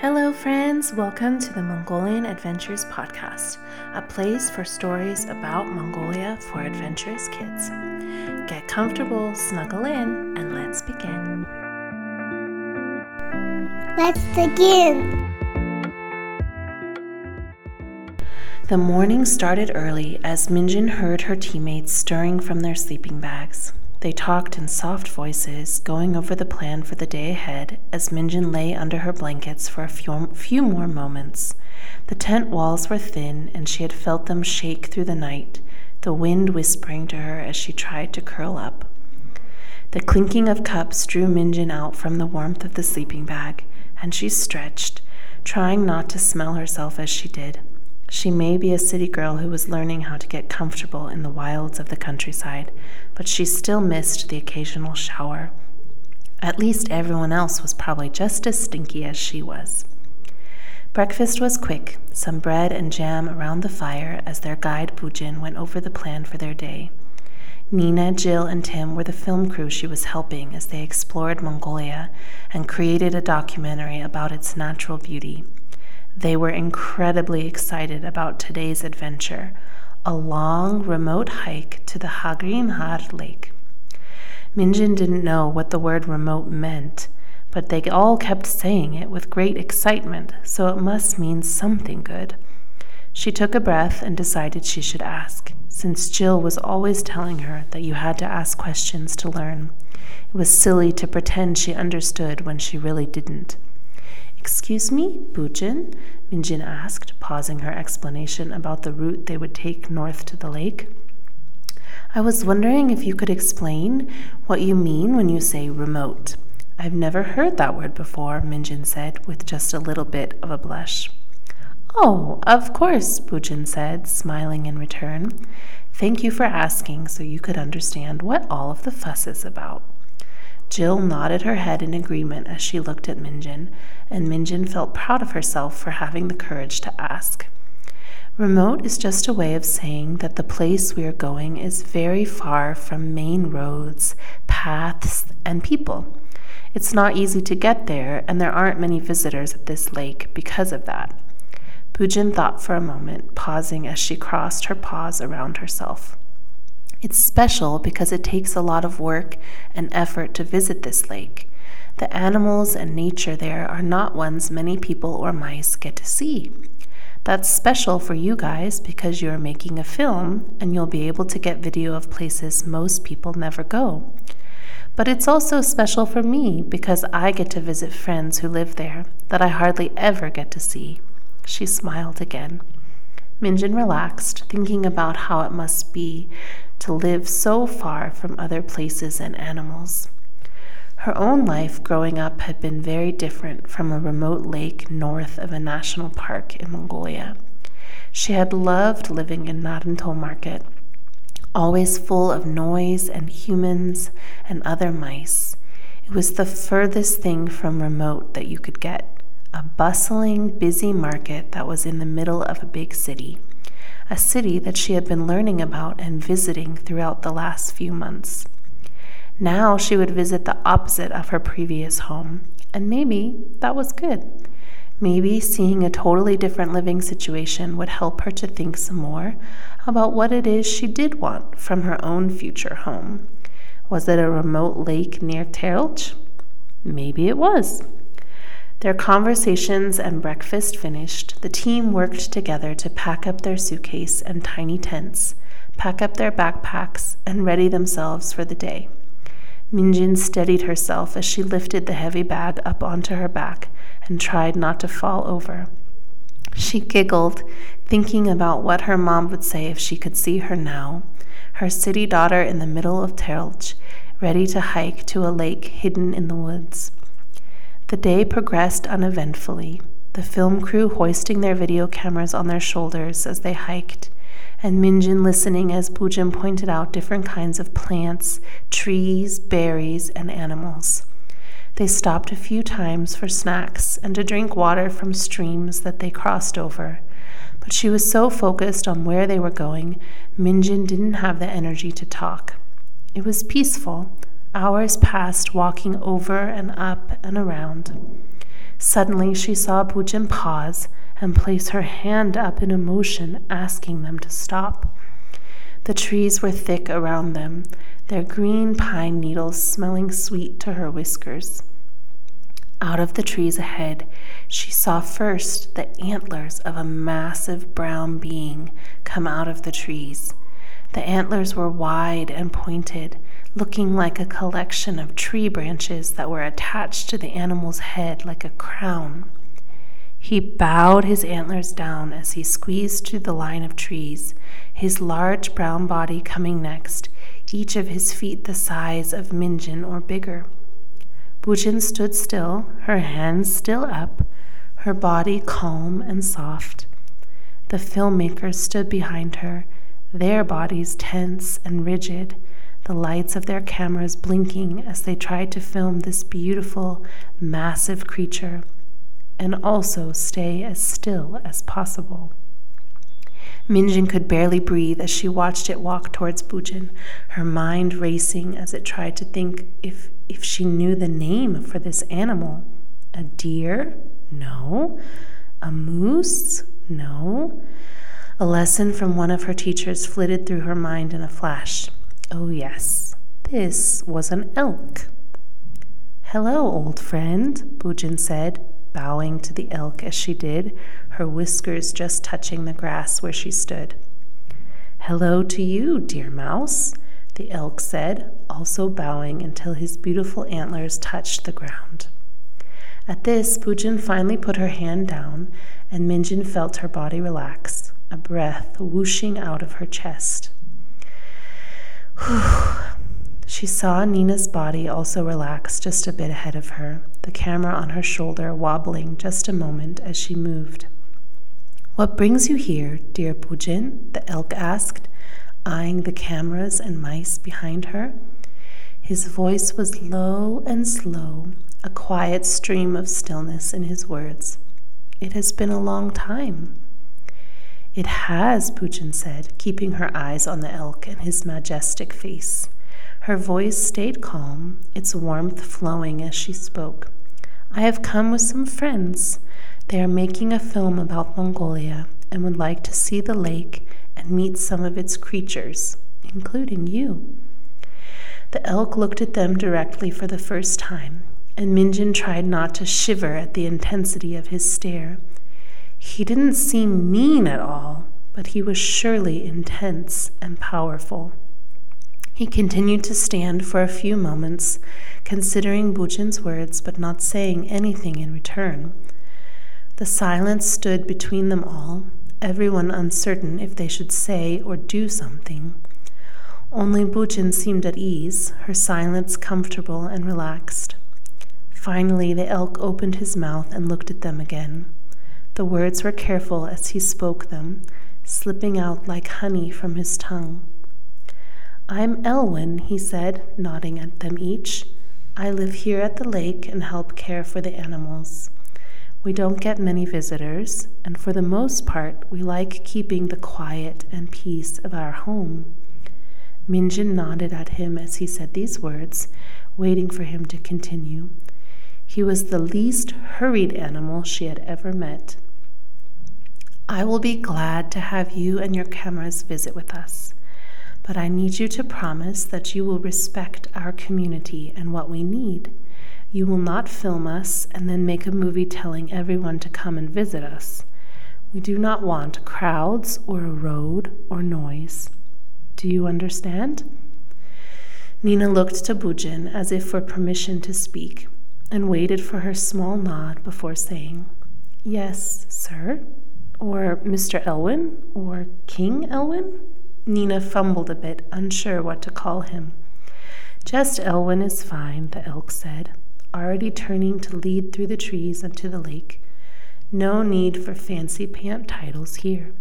Hello, friends. Welcome to the Mongolian Adventures Podcast, a place for stories about Mongolia for adventurous kids. Get comfortable, snuggle in, and let's begin. Let's begin. The morning started early as Minjin heard her teammates stirring from their sleeping bags. They talked in soft voices, going over the plan for the day ahead as Minjin lay under her blankets for a few, few more moments. The tent walls were thin, and she had felt them shake through the night, the wind whispering to her as she tried to curl up. The clinking of cups drew Minjin out from the warmth of the sleeping bag, and she stretched, trying not to smell herself as she did. She may be a city girl who was learning how to get comfortable in the wilds of the countryside, but she still missed the occasional shower. At least everyone else was probably just as stinky as she was. Breakfast was quick, some bread and jam around the fire as their guide Bujin went over the plan for their day. Nina, Jill, and Tim were the film crew she was helping as they explored Mongolia and created a documentary about its natural beauty. They were incredibly excited about today's adventure a long, remote hike to the Khagiin Khar Lake. Minjin didn't know what the word remote meant, but they all kept saying it with great excitement, so it must mean something good. She took a breath and decided she should ask, since Jill was always telling her that you had to ask questions to learn. It was silly to pretend she understood when she really didn't. Excuse me, Bujin? Minjin asked, pausing her explanation about the route they would take north to the lake. I was wondering if you could explain what you mean when you say remote. I've never heard that word before, Minjin said, with just a little bit of a blush. Oh, of course, Bujin said, smiling in return. Thank you for asking so you could understand what all of the fuss is about. Jill nodded her head in agreement as she looked at Minjin, and Minjin felt proud of herself for having the courage to ask. Remote is just a way of saying that the place we are going is very far from main roads, paths, and people. It's not easy to get there, and there aren't many visitors at this lake because of that. Bujin thought for a moment, pausing as she crossed her paws around herself. It's special because it takes a lot of work and effort to visit this lake. The animals and nature there are not ones many people or mice get to see. That's special for you guys because you're making a film and you'll be able to get video of places most people never go. But it's also special for me because I get to visit friends who live there that I hardly ever get to see. She smiled again. Minjin relaxed, thinking about how it must be to live so far from other places and animals. Her own life growing up had been very different from a remote lake north of a national park in Mongolia. She had loved living in Narantuul Market, always full of noise and humans and other mice. It was the furthest thing from remote that you could get a bustling, busy market that was in the middle of a big city a city that she had been learning about and visiting throughout the last few months. Now she would visit the opposite of her previous home, and maybe that was good. Maybe seeing a totally different living situation would help her to think some more about what it is she did want from her own future home. Was it a remote lake near Terelj? Maybe it was. Their conversations and breakfast finished, the team worked together to pack up their suitcase and tiny tents, pack up their backpacks, and ready themselves for the day. Minjin steadied herself as she lifted the heavy bag up onto her back and tried not to fall over. She giggled, thinking about what her mom would say if she could see her now, her city daughter in the middle of Terelj, ready to hike to a lake hidden in the woods. The day progressed uneventfully, the film crew hoisting their video cameras on their shoulders as they hiked, and Minjin listening as Bujin pointed out different kinds of plants, trees, berries, and animals. They stopped a few times for snacks and to drink water from streams that they crossed over. But she was so focused on where they were going, Minjin didn't have the energy to talk. It was peaceful, Hours passed walking over and up and around. Suddenly, she saw Bujin pause and place her hand up in a motion, asking them to stop. The trees were thick around them, their green pine needles smelling sweet to her whiskers. Out of the trees ahead, she saw first the antlers of a massive brown being come out of the trees. The antlers were wide and pointed, looking like a collection of tree branches that were attached to the animal's head like a crown. He bowed his antlers down as he squeezed through the line of trees, his large brown body coming next, each of his feet the size of Minjin or bigger. Bujin stood still, her hands still up, her body calm and soft. The filmmakers stood behind her, their bodies tense and rigid, the lights of their cameras blinking as they tried to film this beautiful, massive creature and also stay as still as possible. Minjin could barely breathe as she watched it walk towards Bujin, her mind racing as it tried to think if, if she knew the name for this animal. A deer? No. A moose? No. A lesson from one of her teachers flitted through her mind in a flash. Oh, yes, this was an elk. Hello, old friend, Bujin said, bowing to the elk as she did, her whiskers just touching the grass where she stood. Hello to you, dear mouse, the elk said, also bowing until his beautiful antlers touched the ground. At this, Bujin finally put her hand down, and Minjin felt her body relax, a breath whooshing out of her chest. She saw Nina's body also relax just a bit ahead of her, the camera on her shoulder wobbling just a moment as she moved. What brings you here, dear Bujin? the elk asked, eyeing the cameras and mice behind her. His voice was low and slow, a quiet stream of stillness in his words. It has been a long time. It has, Bujin said, keeping her eyes on the elk and his majestic face. Her voice stayed calm, its warmth flowing as she spoke. I have come with some friends. They are making a film about Mongolia and would like to see the lake and meet some of its creatures, including you. The elk looked at them directly for the first time, and Minjin tried not to shiver at the intensity of his stare. He didn't seem mean at all, but he was surely intense and powerful. He continued to stand for a few moments, considering Bujin's words but not saying anything in return. The silence stood between them all, everyone uncertain if they should say or do something. Only Bujin seemed at ease, her silence comfortable and relaxed. Finally, the elk opened his mouth and looked at them again. The words were careful as he spoke them, slipping out like honey from his tongue. I'm Elwin, he said, nodding at them each. I live here at the lake and help care for the animals. We don't get many visitors, and for the most part, we like keeping the quiet and peace of our home. Minjin nodded at him as he said these words, waiting for him to continue. He was the least hurried animal she had ever met. I will be glad to have you and your cameras visit with us but I need you to promise that you will respect our community and what we need. You will not film us and then make a movie telling everyone to come and visit us. We do not want crowds or a road or noise. Do you understand? Nina looked to Bujin as if for permission to speak and waited for her small nod before saying, Yes, sir, or Mr. Elwin, or King Elwin. Nina fumbled a bit, unsure what to call him. Just Elwin is fine, the elk said, already turning to lead through the trees and to the lake. No need for fancy pant titles here.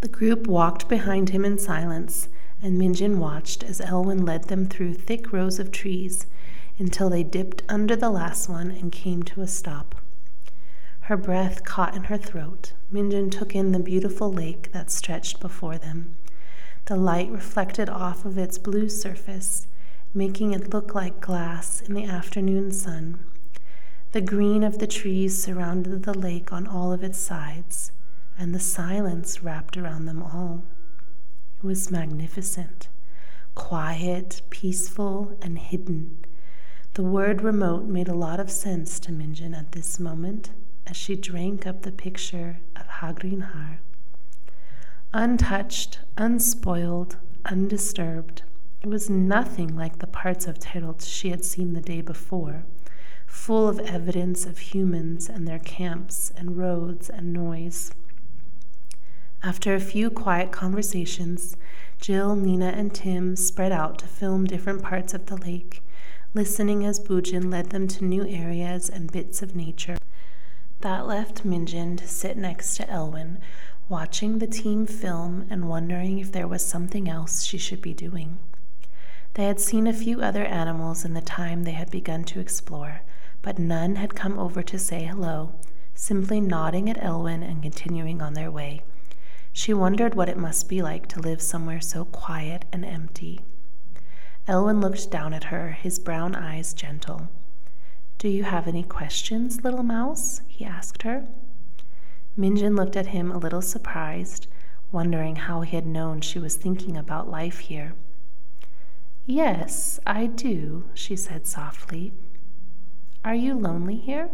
The group walked behind him in silence, and Minjin watched as Elwin led them through thick rows of trees until they dipped under the last one and came to a stop. Her breath caught in her throat. Minjin took in the beautiful lake that stretched before them. The light reflected off of its blue surface, making it look like glass in the afternoon sun. The green of the trees surrounded the lake on all of its sides, and the silence wrapped around them all. It was magnificent, quiet, peaceful, and hidden. The word remote made a lot of sense to Minjin at this moment as she drank up the picture of Khagiin Khar. Untouched, unspoiled, undisturbed, it was nothing like the parts of Terelj she had seen the day before full of evidence of humans and their camps and roads and noise. After a few quiet conversations, Jill, Nina, and Tim spread out to film different parts of the lake, listening as Bujin led them to new areas and bits of nature. That left Minjin to sit next to Elwin, watching the team film and wondering if there was something else she should be doing. They had seen a few other animals in the time they had begun to explore, but none had come over to say hello, simply nodding at Elwin and continuing on their way. She wondered what it must be like to live somewhere so quiet and empty. Elwin looked down at her, his brown eyes gentle. Do you have any questions, little mouse? he asked her. Minjin looked at him a little surprised, wondering how he had known she was thinking about life here. Yes, I do, she said softly. Are you lonely here?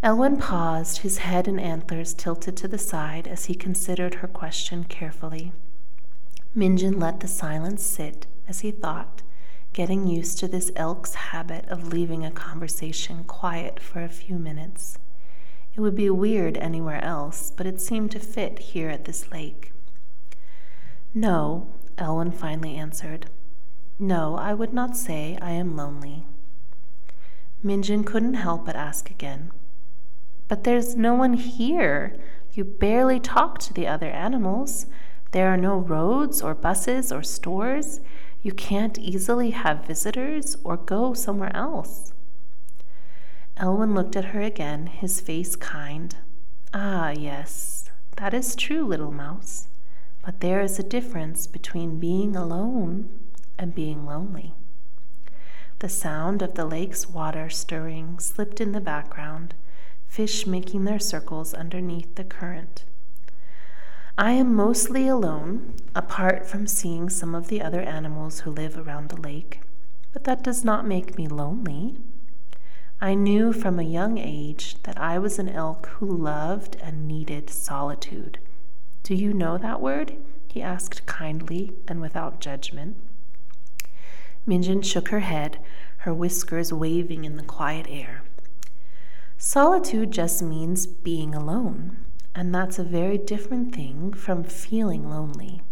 Elwin paused, his head and antlers tilted to the side as he considered her question carefully. Minjin let the silence sit as he thought, getting used to this elk's habit of leaving a conversation quiet for a few minutes. It would be weird anywhere else, but it seemed to fit here at this lake. No, Elwin finally answered. No, I would not say I am lonely. Minjin couldn't help but ask again. But there's no one here. You barely talk to the other animals. There are no roads or buses or stores. You can't easily have visitors or go somewhere else. Elwin looked at her again, his face kind. Ah, yes, that is true, little mouse. But there is a difference between being alone and being lonely. The sound of the lake's water stirring slipped in the background, fish making their circles underneath the current. I am mostly alone, apart from seeing some of the other animals who live around the lake, but that does not make me lonely. I knew from a young age that I was an elk who loved and needed solitude. Do you know that word? he asked kindly and without judgment. Minjin shook her head, her whiskers waving in the quiet air. Solitude just means being alone, and that's a very different thing from feeling lonely.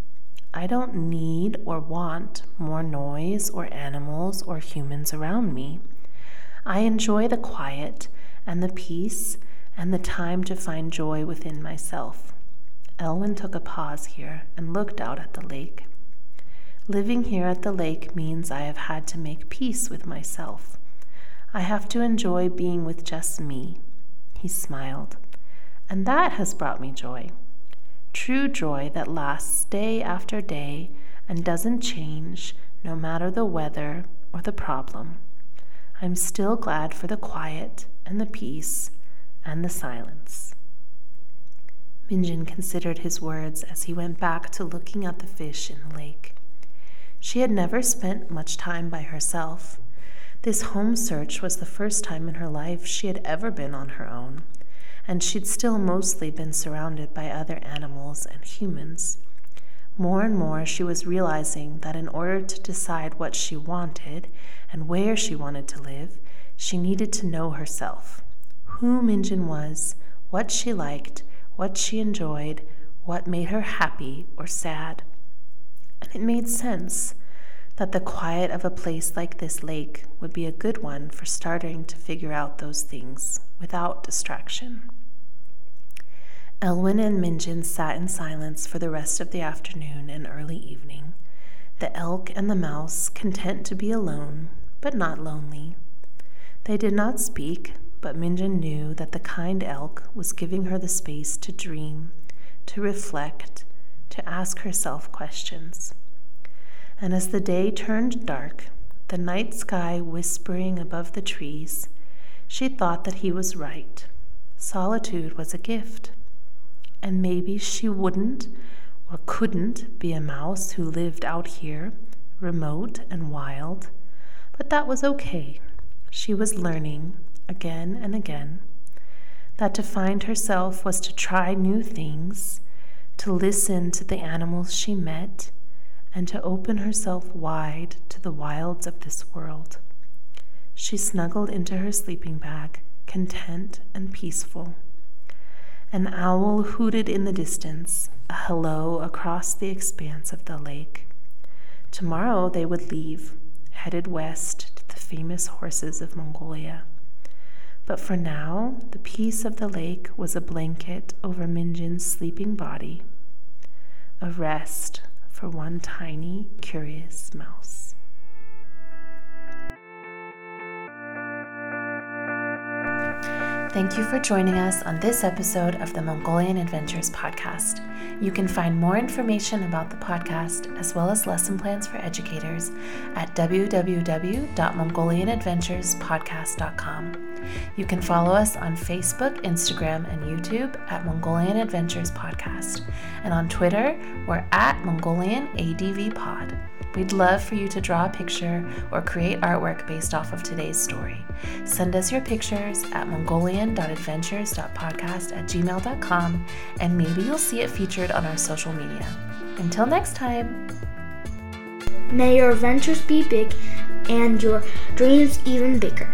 I don't need or want more noise or animals or humans around me. I enjoy the quiet and the peace and the time to find joy within myself. Elwin took a pause here and looked out at the lake. Living here at the lake means I have had to make peace with myself. I have to enjoy being with just me. He smiled. And that has brought me joy. True joy that lasts day after day and doesn't change no matter the weather or the problem. I'm still glad for the quiet and the peace and the silence. Minjin considered his words as he went back to looking at the fish in the lake. She had never spent much time by herself. This home search was the first time in her life she had ever been on her own, and she'd still mostly been surrounded by other animals and humans. More and more, she was realizing that in order to decide what she wanted and where she wanted to live, she needed to know herself. Who Minjin was, what she liked, what she enjoyed, what made her happy or sad. And it made sense that the quiet of a place like this lake would be a good one for starting to figure out those things without distraction. Elwin and Minjin sat in silence for the rest of the afternoon and early evening, the elk and the mouse content to be alone, but not lonely. They did not speak, but Minjin knew that the kind elk was giving her the space to dream, to reflect, to ask herself questions. And as the day turned dark, the night sky whispering above the trees, She thought that he was right. Solitude was a gift. And maybe she wouldn't or couldn't be a mouse who lived out here, remote and wild, but that was okay. She was learning again and again that to find herself was to try new things, to listen to the animals she met, and to open herself wide to the wilds of this world. She snuggled into her sleeping bag, content and peaceful. An owl hooted in the distance, a hello across the expanse of the lake. Tomorrow they would leave, headed west to the famous horses of Mongolia. But for now, the peace of the lake was a blanket over Minjin's sleeping body, a rest for one tiny, curious mouse. Thank you for joining us on this episode of the Mongolian Adventures podcast. You can find more information about the podcast as well as lesson plans for educators at www.mongolianadventurespodcast.com. You can follow us on Facebook, Instagram, and YouTube at Mongolian Adventures Podcast. And on Twitter, we're at Mongolian ADV Pod. We'd love for you to draw a picture or create artwork based off of today's story. Send us your pictures at mongolian.adventures.podcast at gmail.com and maybe you'll see it featured on our social media. Until next time. May your adventures be big and your dreams even bigger.